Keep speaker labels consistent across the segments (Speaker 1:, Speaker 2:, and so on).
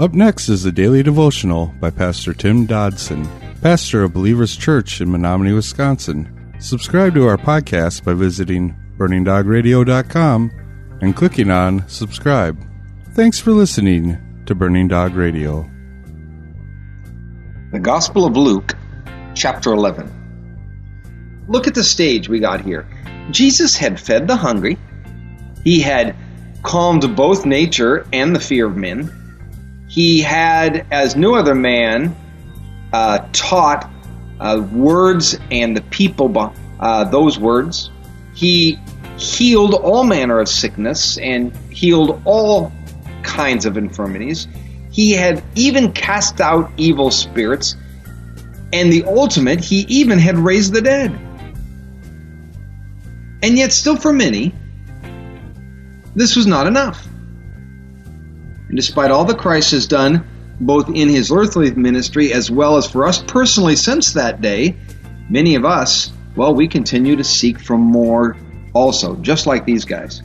Speaker 1: Up next is the daily devotional by Pastor Tim Dodson, pastor of Believers Church in Menominee, Wisconsin. Subscribe to our podcast by visiting burningdogradio.com and clicking on subscribe. Thanks for listening to Burning Dog Radio.
Speaker 2: The Gospel of Luke, chapter 11. Look at the stage we got here. Jesus had fed the hungry, he had calmed both nature and the fear of men. He had, as no other man, uh, taught uh, words and the people uh, those words. He healed all manner of sickness and healed all kinds of infirmities. He had even cast out evil spirits. And the ultimate, he even had raised the dead. And yet, still for many, this was not enough. And despite all that Christ has done, both in his earthly ministry as well as for us personally since that day, many of us, well, we continue to seek for more also, just like these guys.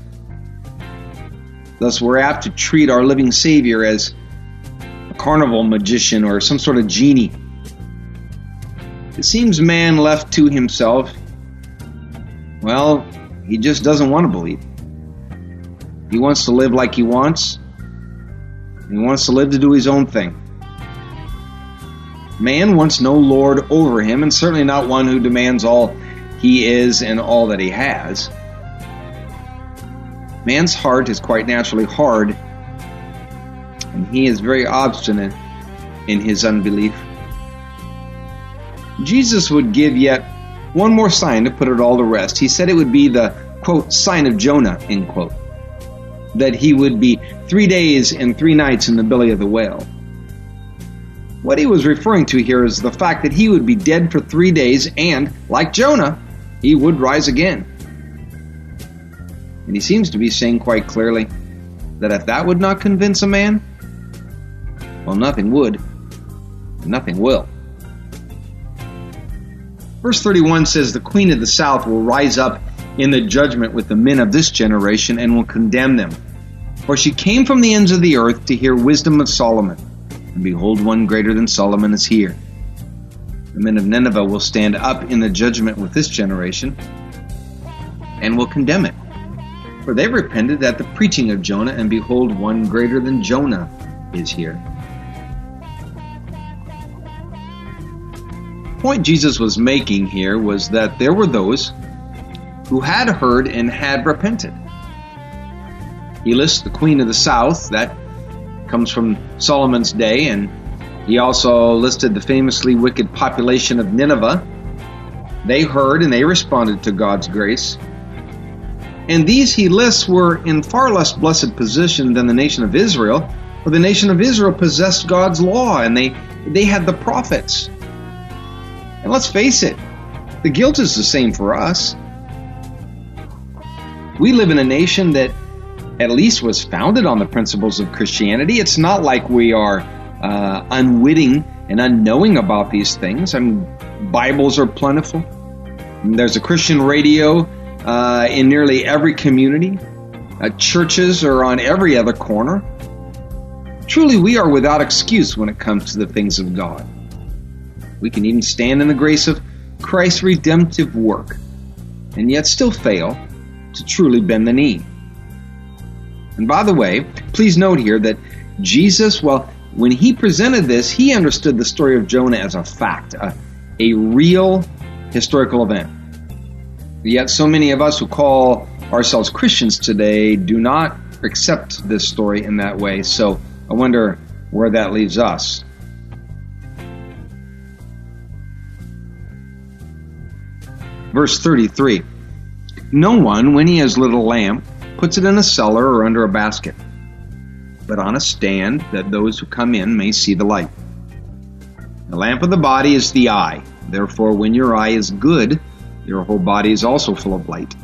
Speaker 2: Thus, we're apt to treat our living Savior as a carnival magician or some sort of genie. It seems man left to himself, well, he just doesn't want to believe. He wants to live like he wants. He wants to live to do his own thing. Man wants no lord over him, and certainly not one who demands all he is and all that he has. Man's heart is quite naturally hard, and he is very obstinate in his unbelief. Jesus would give yet one more sign to put it all to rest. He said it would be the, quote, sign of Jonah, end quote. That he would be three days and three nights in the belly of the whale. What he was referring to here is the fact that he would be dead for three days and, like Jonah, he would rise again. And he seems to be saying quite clearly that if that would not convince a man, well, nothing would, nothing will. Verse 31 says, The queen of the south will rise up in the judgment with the men of this generation and will condemn them. For she came from the ends of the earth to hear wisdom of Solomon. And behold, one greater than Solomon is here. The men of Nineveh will stand up in the judgment with this generation and will condemn it. For they repented at the preaching of Jonah, and behold, one greater than Jonah is here. The point Jesus was making here was that there were those who had heard and had repented. He lists the queen of the south, that comes from Solomon's day, and he also listed the famously wicked population of Nineveh. They heard and they responded to God's grace. And these he lists were in far less blessed position than the nation of Israel, for the nation of Israel possessed God's law and they, they had the prophets. And let's face it, the guilt is the same for us. We live in a nation that at least was founded on the principles of Christianity. It's not like we are uh, unwitting and unknowing about these things. I mean, Bibles are plentiful. There's a Christian radio uh, in nearly every community. Uh, churches are on every other corner. Truly, we are without excuse when it comes to the things of God. We can even stand in the grace of Christ's redemptive work and yet still fail to truly bend the knee. And by the way, please note here that Jesus, well, when he presented this, he understood the story of Jonah as a fact, a, a real historical event. Yet, so many of us who call ourselves Christians today do not accept this story in that way. So, I wonder where that leaves us. Verse 33 No one, when he has lit a lamp, puts it in a cellar or under a basket, but on a stand that those who come in may see the light. The lamp of the body is the eye. Therefore, when your eye is good, your whole body is also full of light.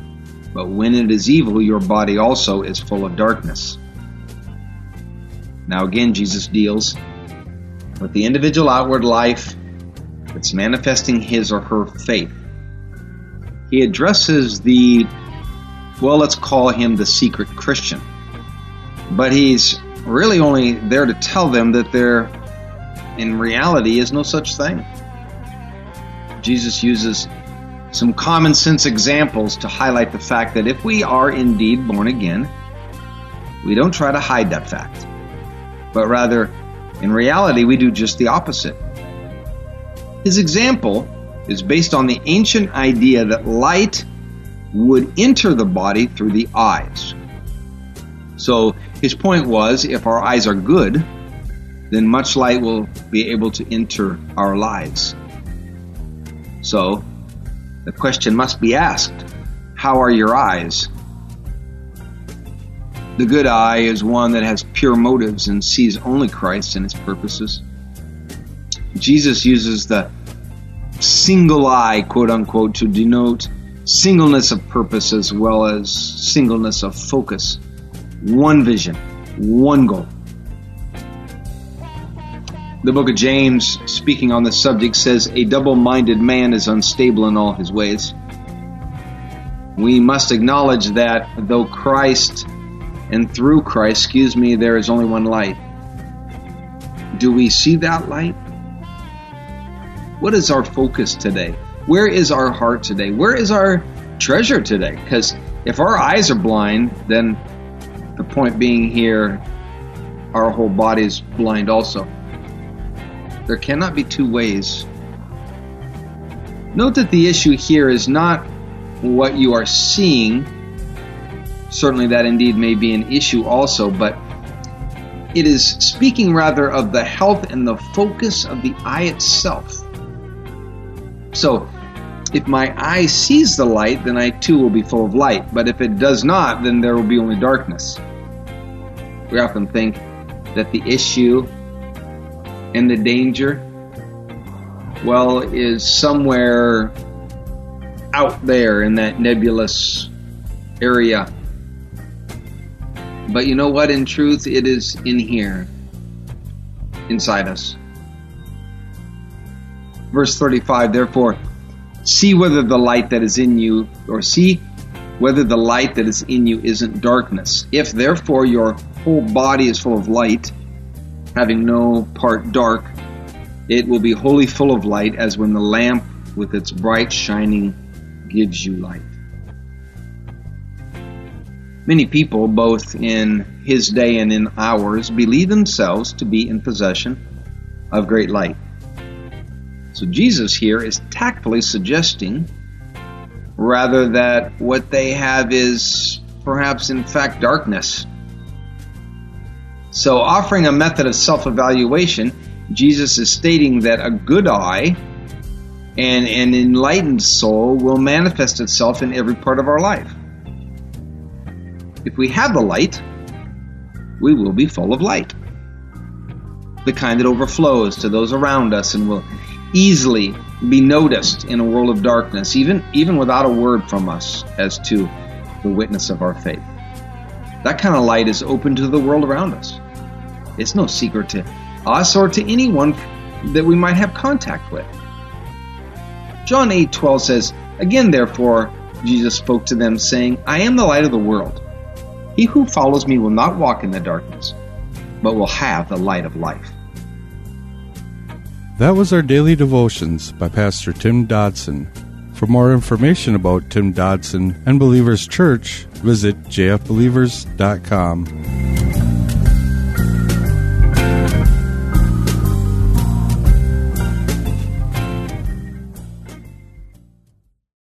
Speaker 2: But when it is evil, your body also is full of darkness. Now, again, Jesus deals with the individual outward life that's manifesting his or her faith. He addresses the, well, let's call him the secret Christian. But he's really only there to tell them that there, in reality, is no such thing. Jesus uses some common sense examples to highlight the fact that if we are indeed born again, we don't try to hide that fact, but rather, in reality, we do just the opposite. His example is based on the ancient idea that light would enter the body through the eyes. So his point was if our eyes are good, then much light will be able to enter our lives. So the question must be asked How are your eyes? The good eye is one that has pure motives and sees only Christ and his purposes. Jesus uses the single eye, quote unquote, to denote singleness of purpose as well as singleness of focus. One vision, one goal. The book of James, speaking on this subject, says, A double minded man is unstable in all his ways. We must acknowledge that though Christ and through Christ, excuse me, there is only one light. Do we see that light? What is our focus today? Where is our heart today? Where is our treasure today? Because if our eyes are blind, then the point being here, our whole body is blind also. There cannot be two ways. Note that the issue here is not what you are seeing. Certainly, that indeed may be an issue also, but it is speaking rather of the health and the focus of the eye itself. So, if my eye sees the light, then I too will be full of light. But if it does not, then there will be only darkness. We often think that the issue and the danger, well, is somewhere out there in that nebulous area. But you know what? In truth, it is in here, inside us. Verse 35 Therefore, see whether the light that is in you, or see whether the light that is in you isn't darkness. If therefore your whole body is full of light, having no part dark, it will be wholly full of light as when the lamp with its bright shining gives you light. Many people, both in his day and in ours, believe themselves to be in possession of great light. So Jesus here is tactfully suggesting rather that what they have is perhaps in fact darkness. So offering a method of self-evaluation, Jesus is stating that a good eye and an enlightened soul will manifest itself in every part of our life. If we have the light, we will be full of light. The kind that overflows to those around us and will easily be noticed in a world of darkness, even, even without a word from us as to the witness of our faith. That kind of light is open to the world around us. It's no secret to us or to anyone that we might have contact with. John 8:12 says, "Again therefore Jesus spoke to them saying, I am the light of the world. He who follows me will not walk in the darkness, but will have the light of life."
Speaker 1: That was our daily devotions by Pastor Tim Dodson. For more information about Tim Dodson and Believers Church, visit jfbelievers.com.